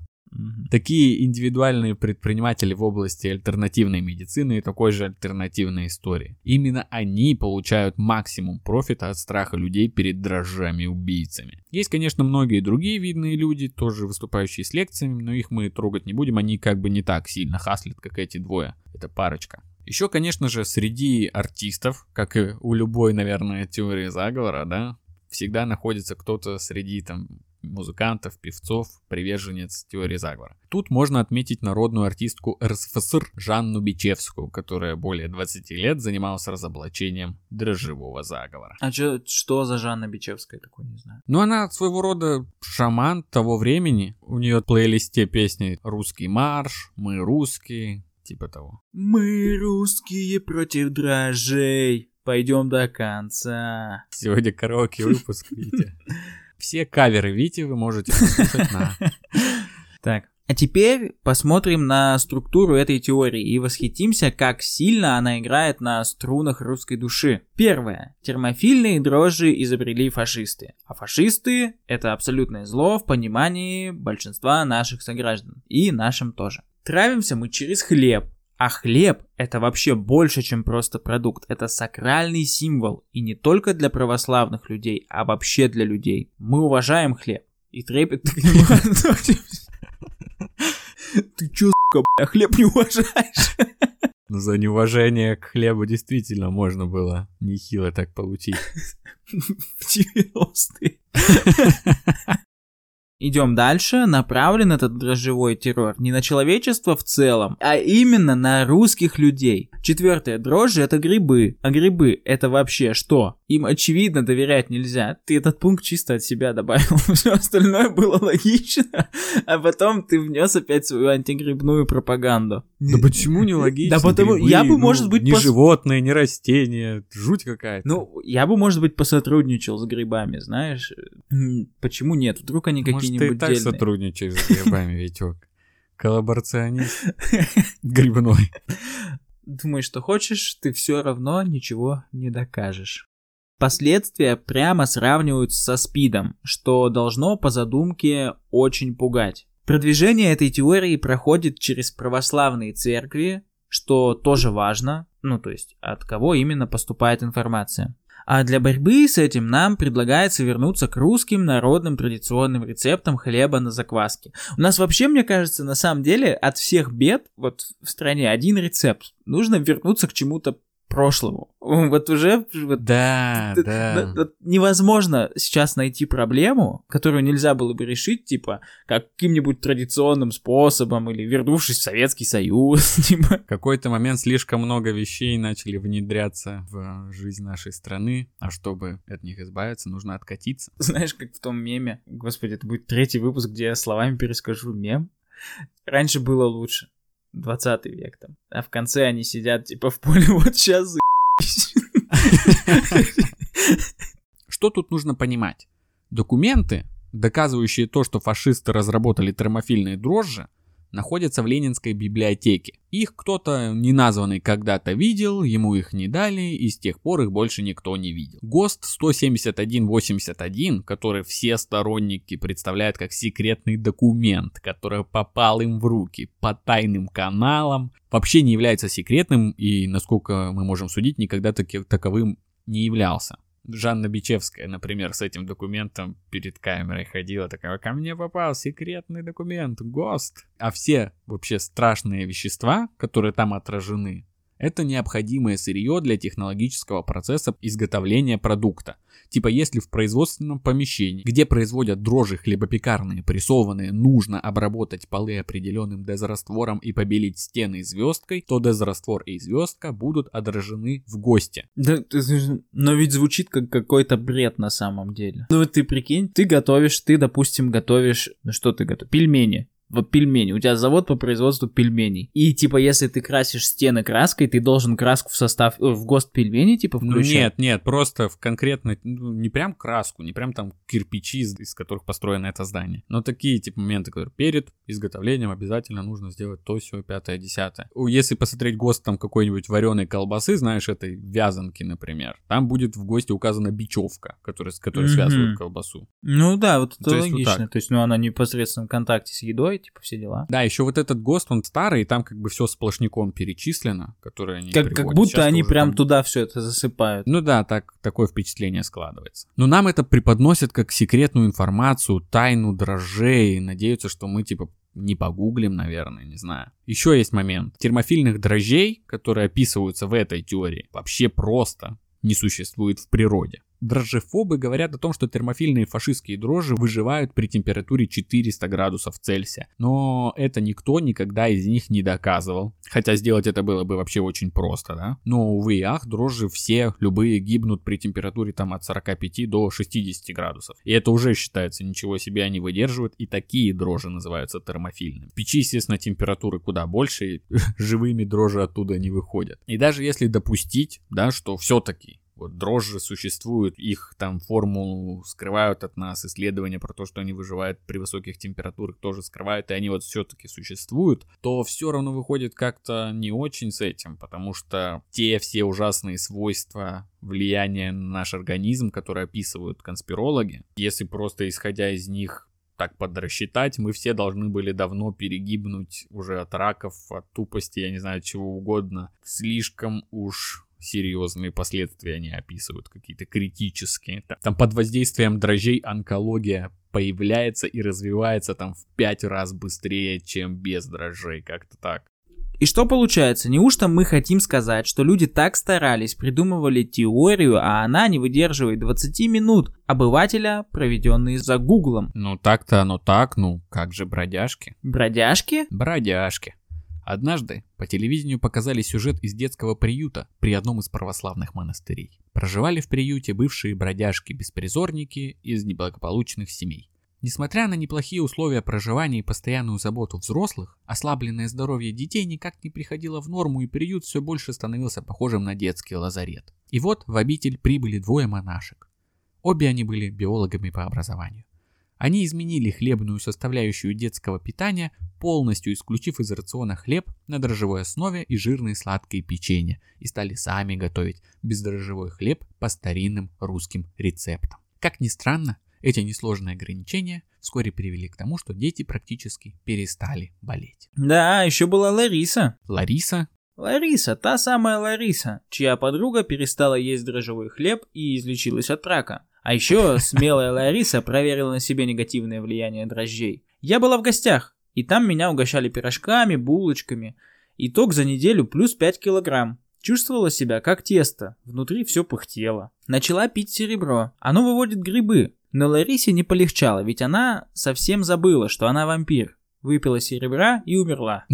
Такие индивидуальные предприниматели в области альтернативной медицины и такой же альтернативной истории. Именно они получают максимум профита от страха людей перед дрожжами-убийцами. Есть, конечно, многие другие видные люди, тоже выступающие с лекциями, но их мы трогать не будем, они как бы не так сильно хаслят, как эти двое. Это парочка. Еще, конечно же, среди артистов, как и у любой, наверное, теории заговора, да, всегда находится кто-то среди там музыкантов, певцов, приверженец теории заговора. Тут можно отметить народную артистку РСФСР Жанну Бичевскую, которая более 20 лет занималась разоблачением дрожжевого заговора. А чё, что за Жанна Бичевская, такой не знаю. Ну, она своего рода шаман того времени. У нее в плейлисте песни «Русский марш», «Мы русские», типа того. Мы русские против дрожжей. Пойдем до конца. Сегодня караоке выпуск, видите. Все каверы Вити вы можете послушать на... Так, а теперь посмотрим на структуру этой теории и восхитимся, как сильно она играет на струнах русской души. Первое. Термофильные дрожжи изобрели фашисты. А фашисты — это абсолютное зло в понимании большинства наших сограждан. И нашим тоже. Травимся мы через хлеб. А хлеб – это вообще больше, чем просто продукт. Это сакральный символ. И не только для православных людей, а вообще для людей. Мы уважаем хлеб. И трепет к нему Ты чё, сука, бля, хлеб не уважаешь? Ну, за неуважение к хлебу действительно можно было нехило так получить. В 90-е. Идем дальше. Направлен этот дрожжевой террор не на человечество в целом, а именно на русских людей. Четвертое. Дрожжи это грибы. А грибы это вообще что? Им очевидно доверять нельзя. Ты этот пункт чисто от себя добавил. Все остальное было логично. А потом ты внес опять свою антигрибную пропаганду. Да почему не логично? Да потому Грибы, я бы, ну, может быть, Не пос- животные, не растения. Жуть какая-то. Ну, я бы, может быть, посотрудничал с грибами, знаешь? Почему нет? Вдруг они Может, ты какие-нибудь так дельные. сотрудничаешь с грибами, Витек. Коллаборационист грибной. Думаешь, что хочешь, ты все равно ничего не докажешь. Последствия прямо сравниваются со СПИДом, что должно по задумке очень пугать. Продвижение этой теории проходит через православные церкви, что тоже важно, ну то есть от кого именно поступает информация. А для борьбы с этим нам предлагается вернуться к русским народным традиционным рецептам хлеба на закваске. У нас вообще, мне кажется, на самом деле от всех бед вот в стране один рецепт. Нужно вернуться к чему-то прошлому. Вот уже вот Да, Т- да. вот невозможно сейчас найти проблему, которую нельзя было бы решить, типа, каким-нибудь традиционным способом или вернувшись в Советский Союз, типа. В какой-то момент слишком много вещей начали внедряться в жизнь нашей страны, а чтобы от них избавиться, нужно откатиться. Знаешь, как в том меме, господи, это будет третий выпуск, где я словами перескажу мем. Раньше было лучше. 20 век там. А в конце они сидят, типа, в поле, вот сейчас Что тут нужно понимать? Документы, доказывающие то, что фашисты разработали термофильные дрожжи, находятся в Ленинской библиотеке. Их кто-то неназванный когда-то видел, ему их не дали, и с тех пор их больше никто не видел. ГОСТ 17181, который все сторонники представляют как секретный документ, который попал им в руки по тайным каналам, вообще не является секретным и, насколько мы можем судить, никогда таки- таковым не являлся. Жанна Бичевская, например, с этим документом перед камерой ходила, такая, ко мне попал секретный документ, ГОСТ. А все вообще страшные вещества, которые там отражены, это необходимое сырье для технологического процесса изготовления продукта. Типа если в производственном помещении, где производят дрожжи хлебопекарные, прессованные, нужно обработать полы определенным дезраствором и побелить стены звездкой, то дезраствор и звездка будут отражены в ГОСТе. Да, но ведь звучит как какой-то бред на самом деле. Ну вот ты прикинь, ты готовишь, ты, допустим, готовишь, ну что ты готовишь, пельмени. Вот пельмени. У тебя завод по производству пельменей. И типа, если ты красишь стены краской, ты должен краску в состав, э, в ГОСТ пельмени типа Ну, включать? нет, нет, просто в конкретно, ну, не прям краску, не прям там кирпичи, из, из которых построено это здание. Но такие типа моменты, которые перед изготовлением обязательно нужно сделать то, все, пятое, десятое. Если посмотреть ГОСТ там какой-нибудь вареной колбасы, знаешь, этой вязанки, например, там будет в ГОСТе указана бечевка, которая, с которой Мгм. связывают колбасу. Ну да, вот это То есть вот логично. так. То есть, ну, она непосредственно в контакте с едой, типа, все дела. Да, еще вот этот ГОСТ, он старый, и там как бы все сплошняком перечислено, которое они Как, как будто Сейчас-то они прям там- туда все это засыпают. Ну да, так, такое впечатление складывается. Но нам это преподносят как секретную информацию, тайну дрожжей, надеются, что мы типа не погуглим, наверное, не знаю. Еще есть момент. Термофильных дрожжей, которые описываются в этой теории, вообще просто не существует в природе. Дрожжефобы говорят о том, что термофильные фашистские дрожжи выживают при температуре 400 градусов Цельсия. Но это никто никогда из них не доказывал. Хотя сделать это было бы вообще очень просто, да? Но, увы и ах, дрожжи все, любые гибнут при температуре там от 45 до 60 градусов. И это уже считается, ничего себе они выдерживают. И такие дрожжи называются термофильными. В печи, естественно, температуры куда больше, и живыми дрожжи оттуда не выходят. И даже если допустить, да, что все-таки вот дрожжи существуют, их там формулу скрывают от нас, исследования про то, что они выживают при высоких температурах тоже скрывают, и они вот все-таки существуют, то все равно выходит как-то не очень с этим, потому что те все ужасные свойства влияния на наш организм, которые описывают конспирологи, если просто исходя из них так подрасчитать, мы все должны были давно перегибнуть уже от раков, от тупости, я не знаю, чего угодно. Слишком уж серьезные последствия они описывают, какие-то критические. Там- под воздействием дрожжей онкология появляется и развивается там в пять раз быстрее, чем без дрожжей, как-то так. И что получается? Неужто мы хотим сказать, что люди так старались, придумывали теорию, а она не выдерживает 20 минут обывателя, проведенные за гуглом? Ну так-то оно так, ну как же бродяжки? Бродяжки? Бродяжки. Однажды по телевидению показали сюжет из детского приюта при одном из православных монастырей. Проживали в приюте бывшие бродяжки-беспризорники из неблагополучных семей. Несмотря на неплохие условия проживания и постоянную заботу взрослых, ослабленное здоровье детей никак не приходило в норму, и приют все больше становился похожим на детский лазарет. И вот в обитель прибыли двое монашек. Обе они были биологами по образованию. Они изменили хлебную составляющую детского питания, полностью исключив из рациона хлеб на дрожжевой основе и жирные сладкие печенья, и стали сами готовить бездрожжевой хлеб по старинным русским рецептам. Как ни странно, эти несложные ограничения вскоре привели к тому, что дети практически перестали болеть. Да, еще была Лариса. Лариса, Лариса, та самая Лариса, чья подруга перестала есть дрожжевой хлеб и излечилась от рака. А еще смелая Лариса проверила на себе негативное влияние дрожжей. Я была в гостях, и там меня угощали пирожками, булочками. Итог за неделю плюс 5 килограмм. Чувствовала себя как тесто, внутри все пыхтело. Начала пить серебро, оно выводит грибы. Но Ларисе не полегчало, ведь она совсем забыла, что она вампир. Выпила серебра и умерла.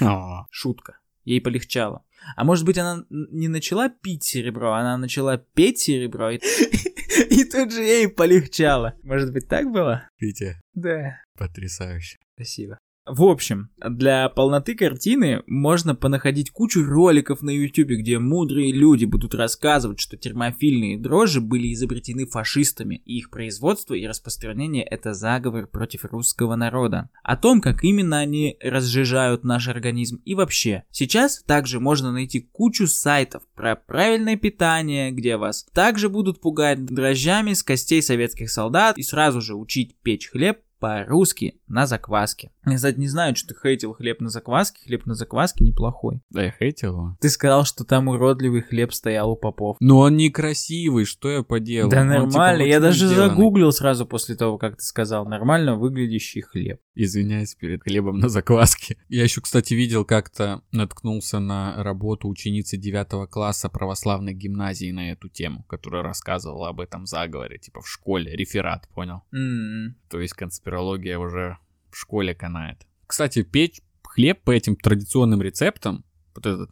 Шутка. Ей полегчало. А может быть, она не начала пить серебро, она начала петь серебро, и, и тут же ей полегчало. Может быть, так было? Витя, Да. потрясающе. Спасибо. В общем, для полноты картины можно понаходить кучу роликов на YouTube, где мудрые люди будут рассказывать, что термофильные дрожжи были изобретены фашистами, и их производство и распространение – это заговор против русского народа. О том, как именно они разжижают наш организм и вообще. Сейчас также можно найти кучу сайтов про правильное питание, где вас также будут пугать дрожжами с костей советских солдат и сразу же учить печь хлеб по-русски на закваске. Я, кстати, не знаю, что ты хейтил хлеб на закваске. Хлеб на закваске неплохой. Да я хейтил его. Ты сказал, что там уродливый хлеб стоял у попов. Но он некрасивый, что я поделал? да Он, типа, нормально, я вручную даже сделанный. загуглил сразу после того, как ты сказал. Нормально выглядящий хлеб. Извиняюсь перед хлебом на закваске. Я еще, кстати, видел как-то, наткнулся на работу ученицы 9 класса православной гимназии на эту тему, которая рассказывала об этом заговоре, типа в школе, реферат, понял? М, То есть конспирология уже в школе канает. Кстати, печь хлеб по этим традиционным рецептам, вот этот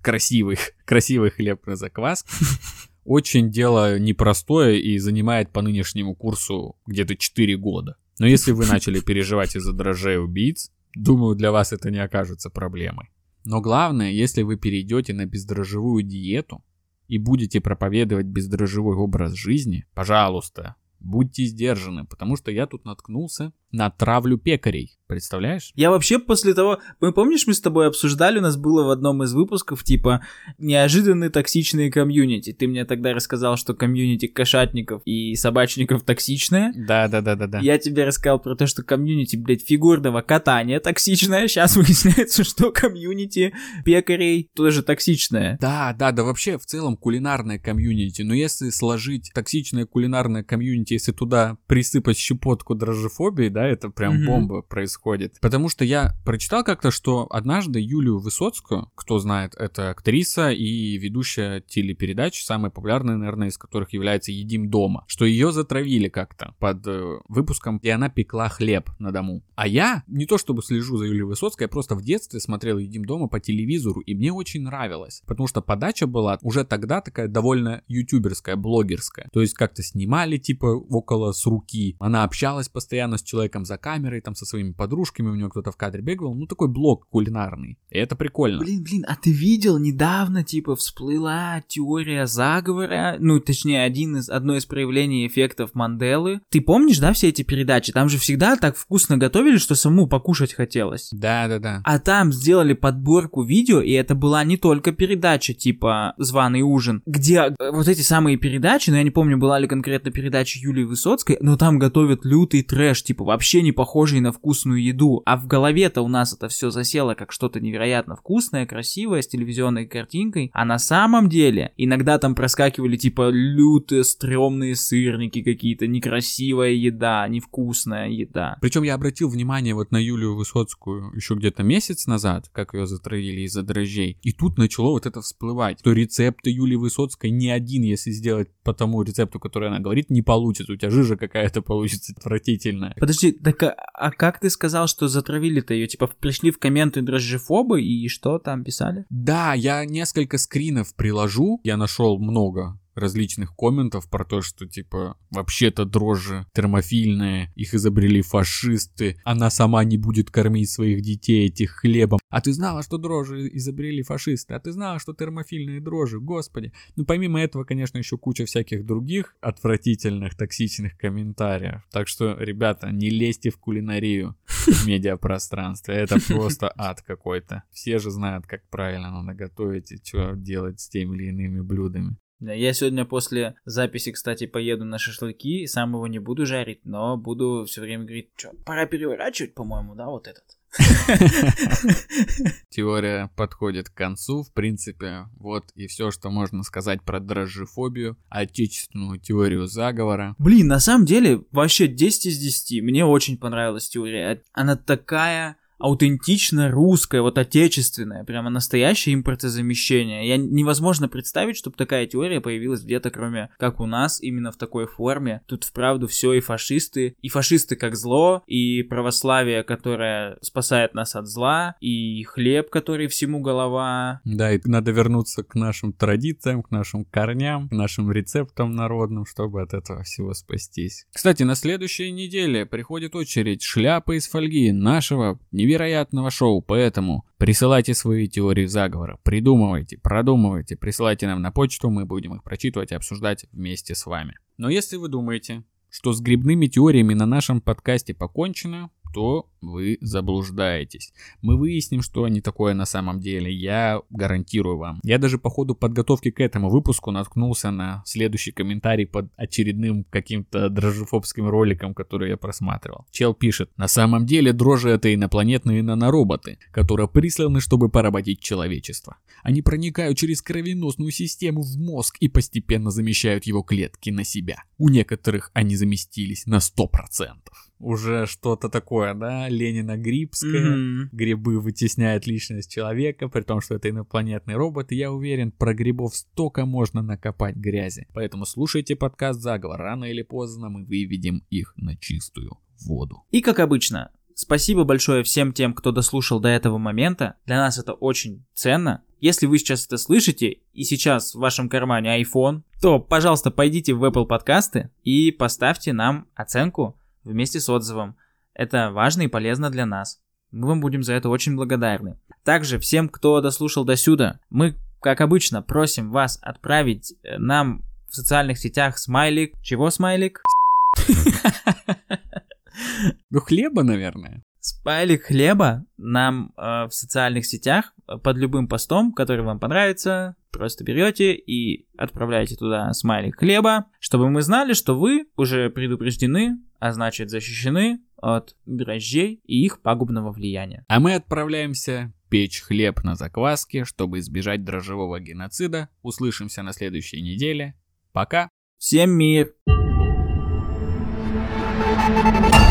красивый, красивый хлеб на закваске, очень дело непростое и занимает по нынешнему курсу где-то 4 года. Но если вы начали переживать из-за дрожжей убийц, думаю, для вас это не окажется проблемой. Но главное, если вы перейдете на бездрожжевую диету и будете проповедовать бездрожжевой образ жизни, пожалуйста, будьте сдержаны, потому что я тут наткнулся на травлю пекарей. Представляешь? Я вообще после того... Мы помнишь, мы с тобой обсуждали, у нас было в одном из выпусков, типа, неожиданные токсичные комьюнити. Ты мне тогда рассказал, что комьюнити кошатников и собачников токсичное. Да-да-да-да-да. Я тебе рассказал про то, что комьюнити, блядь, фигурного катания токсичное. Сейчас выясняется, что комьюнити пекарей тоже токсичное. Да, да, да, вообще в целом кулинарное комьюнити. Но если сложить токсичное кулинарное комьюнити, если туда присыпать щепотку дрожжефобии, да, это прям Мгм. бомба происходит. Потому что я прочитал как-то, что однажды Юлию Высоцкую, кто знает, это актриса и ведущая телепередач, самая популярная, наверное, из которых является «Едим дома», что ее затравили как-то под э, выпуском, и она пекла хлеб на дому. А я не то чтобы слежу за Юлией Высоцкой, я просто в детстве смотрел «Едим дома» по телевизору, и мне очень нравилось, потому что подача была уже тогда такая довольно ютуберская, блогерская. То есть как-то снимали типа около с руки, она общалась постоянно с человеком за камерой, там со своими подружками, у нее кто-то в кадре бегал, ну такой блог кулинарный. И это прикольно. Блин, блин, а ты видел недавно, типа, всплыла теория заговора, ну, точнее, один из, одно из проявлений эффектов Манделы. Ты помнишь, да, все эти передачи? Там же всегда так вкусно готовили, что саму покушать хотелось. Да-да-да. А там сделали подборку видео, и это была не только передача типа «Званый ужин», где э, вот эти самые передачи, но я не помню, была ли конкретно передача Юлии Высоцкой, но там готовят лютый трэш, типа вообще не похожий на вкусную еду. А в голове-то у нас это все засело как что-то невероятно вкусное, красивое, с телевизионной картинкой. А на самом деле иногда там проскакивали типа лютые, стрёмные сырники какие-то, некрасивая еда, невкусная еда. Причем я обратил внимание вот на Юлию Высоцкую еще где-то месяц назад, как ее затравили из-за дрожжей. И тут начало вот это всплывать, что рецепты Юлии Высоцкой ни один, если сделать по тому рецепту, который она говорит, не получится. У тебя жижа какая-то получится отвратительная. Подожди, так а, а как ты сказал, что затравили-то ее? Типа пришли в комменты дрожжефобы и что там писали? Да, я несколько скринов приложу. Я нашел много различных комментов про то, что типа вообще-то дрожжи термофильные, их изобрели фашисты, она сама не будет кормить своих детей этих хлебом. А ты знала, что дрожжи изобрели фашисты? А ты знала, что термофильные дрожжи? Господи. Ну помимо этого, конечно, еще куча всяких других отвратительных, токсичных комментариев. Так что, ребята, не лезьте в кулинарию в медиапространстве. Это просто ад какой-то. Все же знают, как правильно надо готовить и что делать с теми или иными блюдами. Я сегодня после записи, кстати, поеду на шашлыки, сам его не буду жарить, но буду все время говорить, что, пора переворачивать, по-моему, да, вот этот. Теория подходит к концу, в принципе, вот и все, что можно сказать про дрожжефобию, отечественную теорию заговора. Блин, на самом деле, вообще 10 из 10. Мне очень понравилась теория. Она такая аутентично русская, вот отечественная, прямо настоящее импортозамещение. Я невозможно представить, чтобы такая теория появилась где-то, кроме как у нас, именно в такой форме. Тут вправду все и фашисты, и фашисты как зло, и православие, которое спасает нас от зла, и хлеб, который всему голова. Да, и надо вернуться к нашим традициям, к нашим корням, к нашим рецептам народным, чтобы от этого всего спастись. Кстати, на следующей неделе приходит очередь шляпы из фольги нашего невероятного шоу, поэтому присылайте свои теории заговора, придумывайте, продумывайте, присылайте нам на почту, мы будем их прочитывать и обсуждать вместе с вами. Но если вы думаете, что с грибными теориями на нашем подкасте покончено, то вы заблуждаетесь. Мы выясним, что они такое на самом деле, я гарантирую вам. Я даже по ходу подготовки к этому выпуску наткнулся на следующий комментарий под очередным каким-то дрожжефобским роликом, который я просматривал. Чел пишет, на самом деле дрожжи это инопланетные нанороботы, которые присланы, чтобы поработить человечество. Они проникают через кровеносную систему в мозг и постепенно замещают его клетки на себя. У некоторых они заместились на 100%. Уже что-то такое, да? Ленина Грибская. Мгм. Грибы вытесняют личность человека, при том, что это инопланетный робот, и я уверен, про грибов столько можно накопать грязи. Поэтому слушайте подкаст «Заговор», рано или поздно мы выведем их на чистую воду. И как обычно, спасибо большое всем тем, кто дослушал до этого момента. Для нас это очень ценно. Если вы сейчас это слышите, и сейчас в вашем кармане iPhone, то, пожалуйста, пойдите в Apple подкасты и поставьте нам оценку вместе с отзывом. Это важно и полезно для нас. Мы вам будем за это очень благодарны. Также всем, кто дослушал до сюда, мы, как обычно, просим вас отправить э, нам в социальных сетях смайлик. Чего смайлик? Ну, хлеба, наверное. Смайлик хлеба нам э, в социальных сетях под любым постом, который вам понравится, просто берете и отправляете туда смайлик хлеба, чтобы мы знали, что вы уже предупреждены, а значит защищены от дрожжей и их пагубного влияния. А мы отправляемся печь хлеб на закваске, чтобы избежать дрожжевого геноцида. Услышимся на следующей неделе. Пока. Всем мир. thank you